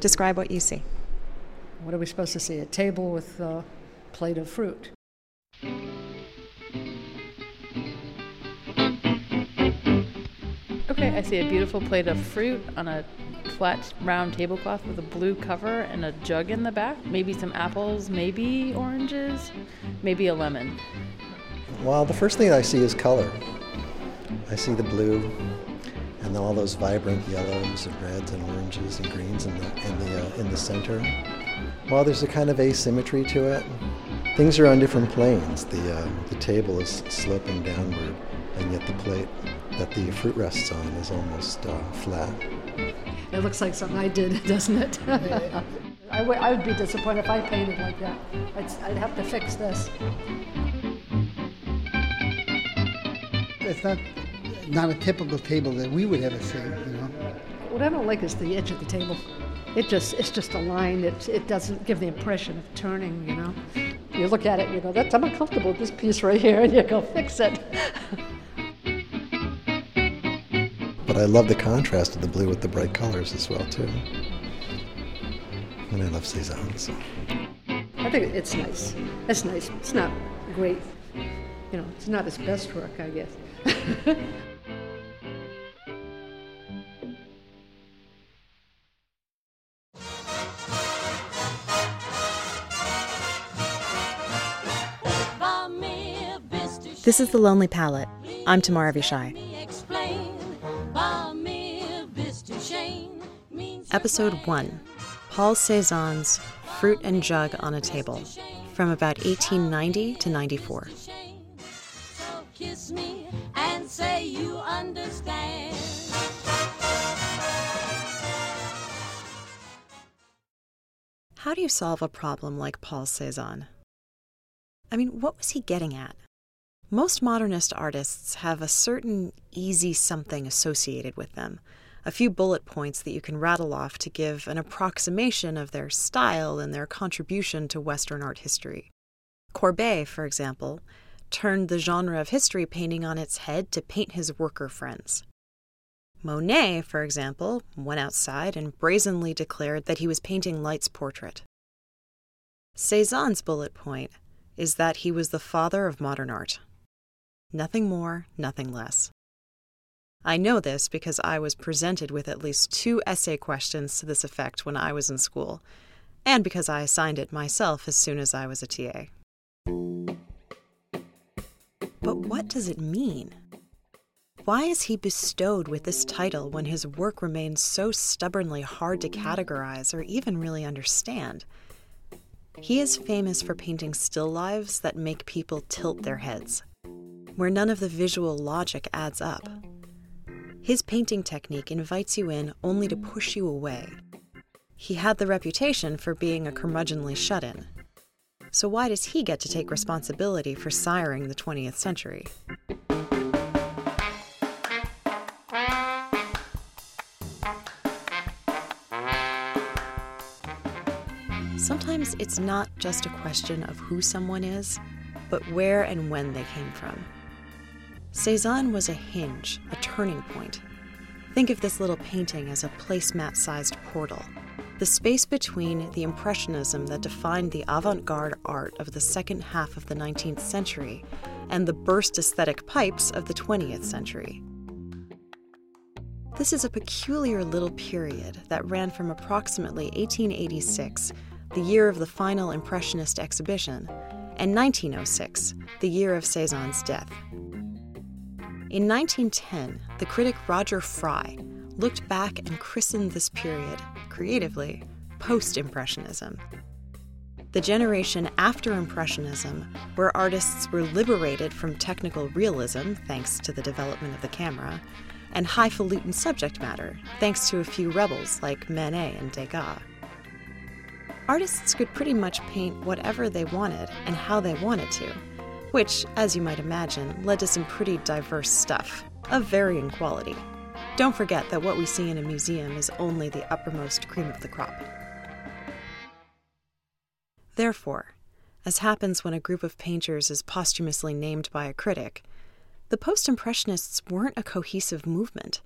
Describe what you see. What are we supposed to see? A table with a plate of fruit. Okay, I see a beautiful plate of fruit on a flat round tablecloth with a blue cover and a jug in the back. Maybe some apples, maybe oranges, maybe a lemon. Well, the first thing I see is color. I see the blue and all those vibrant yellows and reds and oranges and greens in the in the uh, in the center. Well, there's a kind of asymmetry to it. Things are on different planes. The uh, the table is sloping downward, and yet the plate that the fruit rests on is almost uh, flat. It looks like something I did, doesn't it? I, w- I would be disappointed if I painted like that. I'd, I'd have to fix this. It's not not a typical table that we would ever see, you know. What I don't like is the edge of the table. It just it's just a line. It it doesn't give the impression of turning. You know, you look at it, and you go, "That's I'm uncomfortable with this piece right here," and you go, "Fix it." But I love the contrast of the blue with the bright colors as well too. And I love Cezanne. So. I think it's nice. It's nice. It's not great. You know, it's not his best work, I guess. This is The Lonely Palette. I'm Tamar Avishai. Episode 1 Paul Cézanne's Fruit and Jug on a Table, from about 1890 to 94. How do you solve a problem like Paul Cézanne? I mean, what was he getting at? Most modernist artists have a certain easy something associated with them, a few bullet points that you can rattle off to give an approximation of their style and their contribution to Western art history. Courbet, for example, turned the genre of history painting on its head to paint his worker friends. Monet, for example, went outside and brazenly declared that he was painting Light's portrait. Cezanne's bullet point is that he was the father of modern art. Nothing more, nothing less. I know this because I was presented with at least two essay questions to this effect when I was in school, and because I assigned it myself as soon as I was a TA. But what does it mean? Why is he bestowed with this title when his work remains so stubbornly hard to categorize or even really understand? He is famous for painting still lives that make people tilt their heads where none of the visual logic adds up. His painting technique invites you in only to push you away. He had the reputation for being a curmudgeonly shut in. So, why does he get to take responsibility for siring the 20th century? Sometimes it's not just a question of who someone is, but where and when they came from. Cezanne was a hinge, a turning point. Think of this little painting as a placemat sized portal, the space between the Impressionism that defined the avant garde art of the second half of the 19th century and the burst aesthetic pipes of the 20th century. This is a peculiar little period that ran from approximately 1886, the year of the final Impressionist exhibition, and 1906, the year of Cezanne's death. In 1910, the critic Roger Fry looked back and christened this period, creatively, post Impressionism. The generation after Impressionism, where artists were liberated from technical realism thanks to the development of the camera, and highfalutin subject matter thanks to a few rebels like Manet and Degas. Artists could pretty much paint whatever they wanted and how they wanted to which, as you might imagine, led to some pretty diverse stuff, of varying quality. Don't forget that what we see in a museum is only the uppermost cream of the crop. Therefore, as happens when a group of painters is posthumously named by a critic, the post Impressionists weren't a cohesive movement.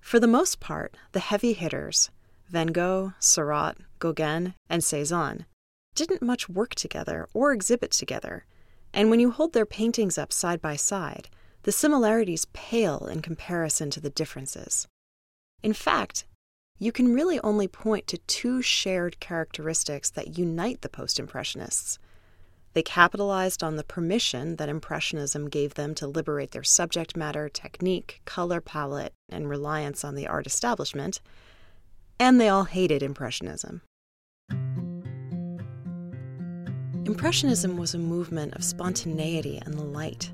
For the most part, the heavy hitters, Van Gogh, Seurat, Gauguin, and Cezanne, didn't much work together or exhibit together, and when you hold their paintings up side by side, the similarities pale in comparison to the differences. In fact, you can really only point to two shared characteristics that unite the Post Impressionists. They capitalized on the permission that Impressionism gave them to liberate their subject matter, technique, color palette, and reliance on the art establishment, and they all hated Impressionism. Impressionism was a movement of spontaneity and light,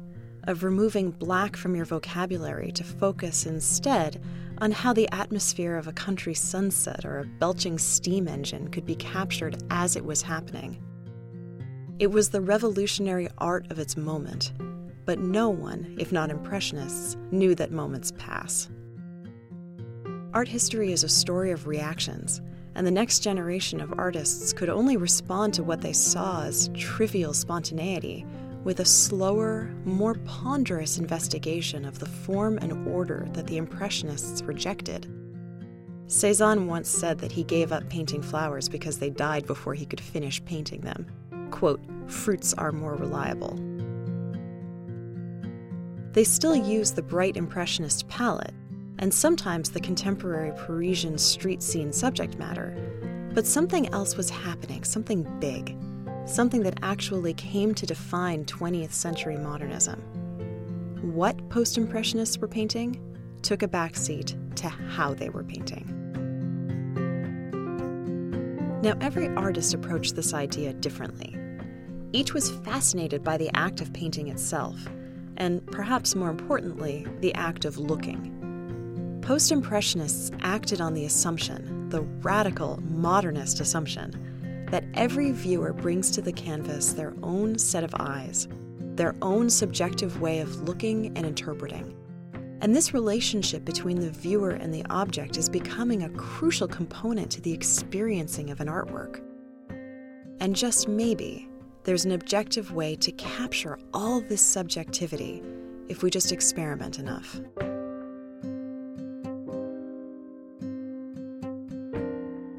of removing black from your vocabulary to focus instead on how the atmosphere of a country sunset or a belching steam engine could be captured as it was happening. It was the revolutionary art of its moment, but no one, if not Impressionists, knew that moments pass. Art history is a story of reactions, and the next generation of artists could only respond to what they saw as trivial spontaneity with a slower, more ponderous investigation of the form and order that the Impressionists rejected. Cezanne once said that he gave up painting flowers because they died before he could finish painting them. Quote, fruits are more reliable. They still use the bright Impressionist palette, and sometimes the contemporary Parisian street scene subject matter, but something else was happening, something big something that actually came to define 20th century modernism. What post Impressionists were painting took a backseat to how they were painting. Now, every artist approached this idea differently. Each was fascinated by the act of painting itself, and perhaps more importantly, the act of looking. Post Impressionists acted on the assumption, the radical modernist assumption, that every viewer brings to the canvas their own set of eyes, their own subjective way of looking and interpreting. And this relationship between the viewer and the object is becoming a crucial component to the experiencing of an artwork. And just maybe, there's an objective way to capture all this subjectivity if we just experiment enough.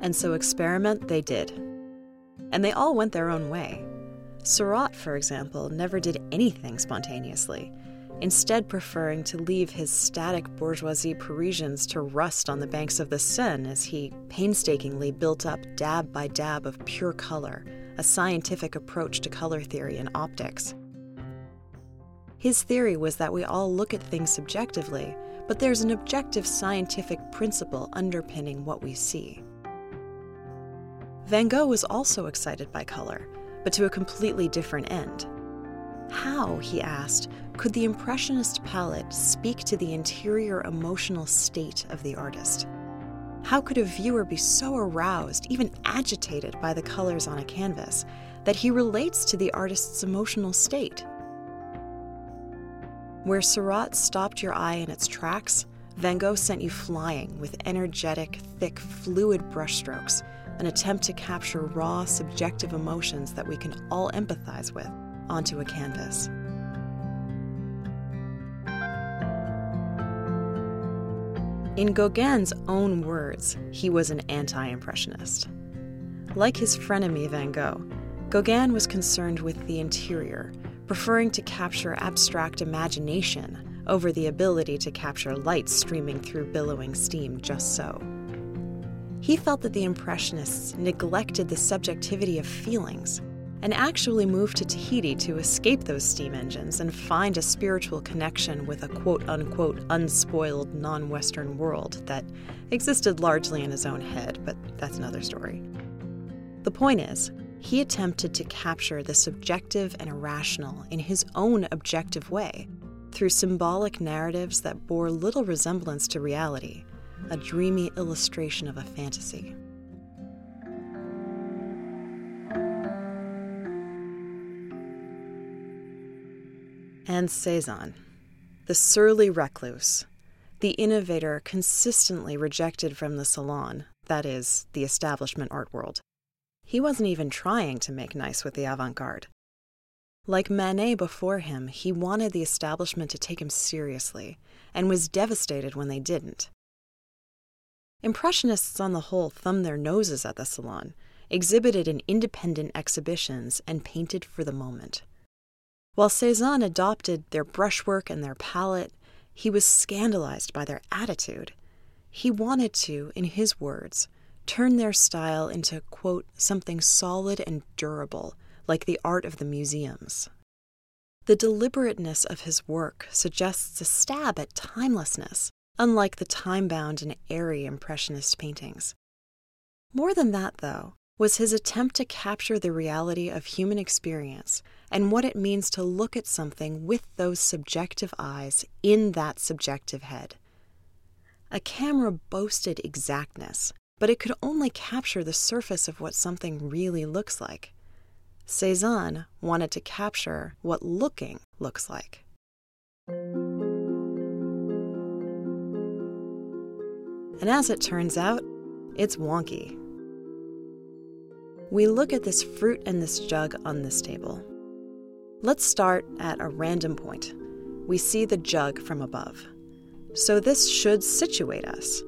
And so experiment they did and they all went their own way. Seurat, for example, never did anything spontaneously, instead, preferring to leave his static bourgeoisie Parisians to rust on the banks of the Seine as he painstakingly built up dab by dab of pure color, a scientific approach to color theory and optics. His theory was that we all look at things subjectively, but there's an objective scientific principle underpinning what we see. Van Gogh was also excited by color, but to a completely different end. How, he asked, could the Impressionist palette speak to the interior emotional state of the artist? How could a viewer be so aroused, even agitated by the colors on a canvas, that he relates to the artist's emotional state? Where Seurat stopped your eye in its tracks, Van Gogh sent you flying with energetic, thick, fluid brushstrokes an attempt to capture raw, subjective emotions that we can all empathize with onto a canvas. In Gauguin's own words, he was an anti Impressionist. Like his frenemy Van Gogh, Gauguin was concerned with the interior, preferring to capture abstract imagination over the ability to capture light streaming through billowing steam just so. He felt that the Impressionists neglected the subjectivity of feelings and actually moved to Tahiti to escape those steam engines and find a spiritual connection with a quote unquote unspoiled non Western world that existed largely in his own head, but that's another story. The point is, he attempted to capture the subjective and irrational in his own objective way through symbolic narratives that bore little resemblance to reality a dreamy illustration of a fantasy. And Cezanne, the surly recluse, the innovator consistently rejected from the salon, that is, the establishment art world. He wasn't even trying to make nice with the avant garde. Like Manet before him, he wanted the establishment to take him seriously and was devastated when they didn't. Impressionists on the whole thumbed their noses at the salon, exhibited in independent exhibitions, and painted for the moment. While Cezanne adopted their brushwork and their palette, he was scandalized by their attitude. He wanted to, in his words, turn their style into, quote, something solid and durable, like the art of the museums. The deliberateness of his work suggests a stab at timelessness, unlike the time bound and airy Impressionist paintings. More than that, though, was his attempt to capture the reality of human experience and what it means to look at something with those subjective eyes in that subjective head. A camera boasted exactness, but it could only capture the surface of what something really looks like. Cezanne wanted to capture what looking looks like. And as it turns out, it's wonky. We look at this fruit and this jug on this table. Let's start at a random point. We see the jug from above. So this should situate us.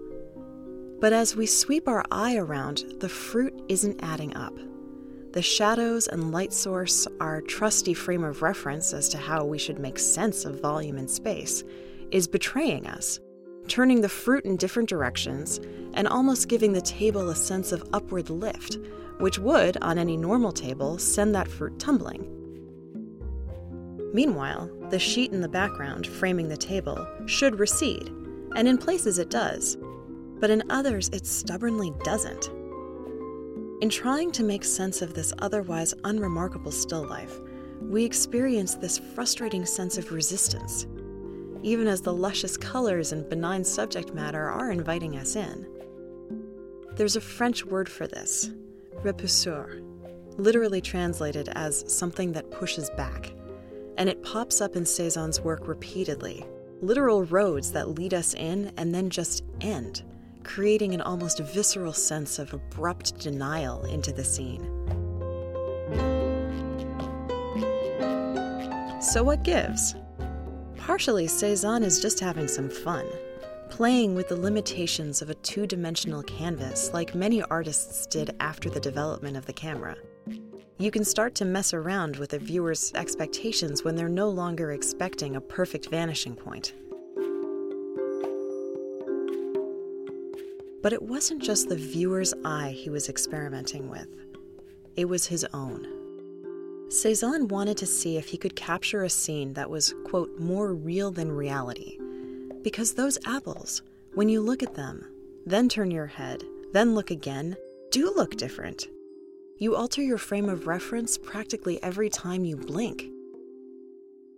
But as we sweep our eye around, the fruit isn't adding up. The shadows and light source, our trusty frame of reference as to how we should make sense of volume and space, is betraying us, turning the fruit in different directions and almost giving the table a sense of upward lift, which would, on any normal table, send that fruit tumbling. Meanwhile, the sheet in the background framing the table should recede, and in places it does, but in others it stubbornly doesn't. In trying to make sense of this otherwise unremarkable still life, we experience this frustrating sense of resistance, even as the luscious colors and benign subject matter are inviting us in. There's a French word for this, repoussoir, literally translated as something that pushes back, and it pops up in Cezanne's work repeatedly literal roads that lead us in and then just end creating an almost visceral sense of abrupt denial into the scene. So, what gives? Partially, Cezanne is just having some fun, playing with the limitations of a two dimensional canvas like many artists did after the development of the camera. You can start to mess around with a viewer's expectations when they're no longer expecting a perfect vanishing point. But it wasn't just the viewer's eye he was experimenting with, it was his own. Cezanne wanted to see if he could capture a scene that was, quote, more real than reality. Because those apples, when you look at them, then turn your head, then look again, do look different. You alter your frame of reference practically every time you blink.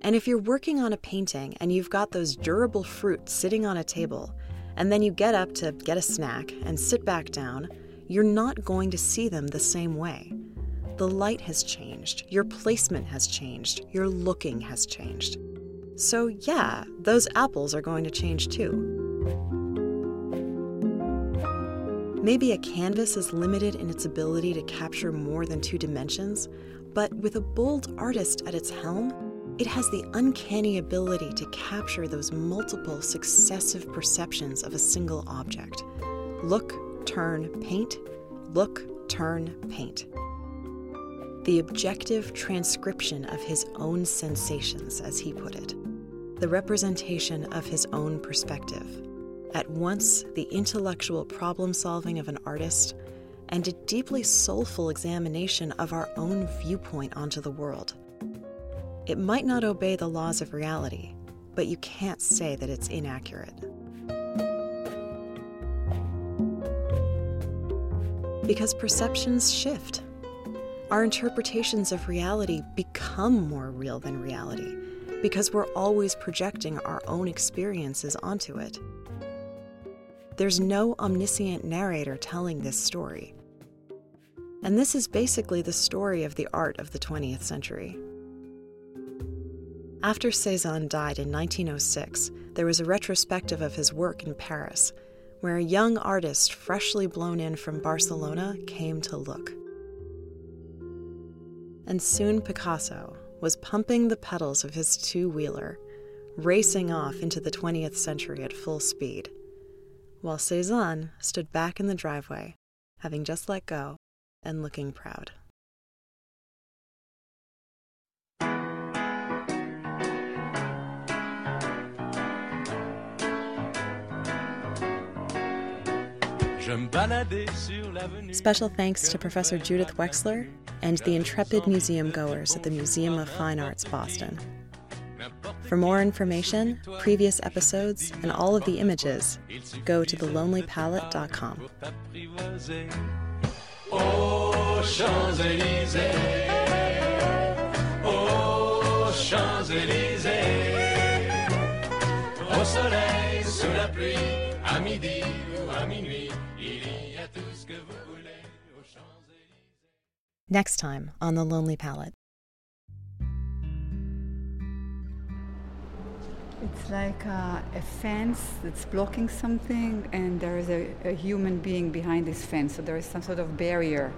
And if you're working on a painting and you've got those durable fruit sitting on a table, and then you get up to get a snack and sit back down, you're not going to see them the same way. The light has changed, your placement has changed, your looking has changed. So, yeah, those apples are going to change too. Maybe a canvas is limited in its ability to capture more than two dimensions, but with a bold artist at its helm, it has the uncanny ability to capture those multiple successive perceptions of a single object. Look, turn, paint, look, turn, paint. The objective transcription of his own sensations, as he put it. The representation of his own perspective. At once the intellectual problem solving of an artist and a deeply soulful examination of our own viewpoint onto the world. It might not obey the laws of reality, but you can't say that it's inaccurate. Because perceptions shift. Our interpretations of reality become more real than reality because we're always projecting our own experiences onto it. There's no omniscient narrator telling this story. And this is basically the story of the art of the 20th century. After Cezanne died in 1906, there was a retrospective of his work in Paris, where a young artist freshly blown in from Barcelona came to look. And soon Picasso was pumping the pedals of his two wheeler, racing off into the 20th century at full speed. while Cezanne stood back in the driveway, having just let go and looking proud. Special thanks to Professor Judith Wexler and the intrepid museum goers at the Museum of Fine Arts, Boston. For more information, previous episodes, and all of the images, go to thelonelypalette.com. Aux Champs-Élysées, aux Champs-Élysées, au soleil, sous la pluie, à midi ou à minuit. Next time on The Lonely Palette. It's like a, a, fence that's blocking something, and there is a, a, human being behind this fence, so there is some sort of barrier.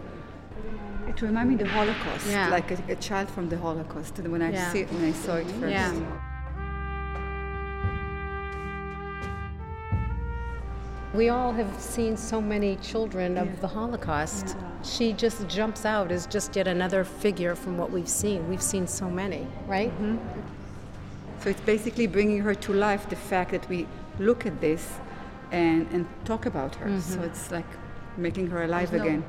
It reminds me of the Holocaust, yeah. like a, a, child from the Holocaust. When I yeah. see it, when I saw it first. Yeah. We all have seen so many children of the Holocaust. She just jumps out as just yet another figure from what we've seen. We've seen so many, right? Mm-hmm. So it's basically bringing her to life the fact that we look at this and, and talk about her. Mm-hmm. So it's like making her alive there's again. No,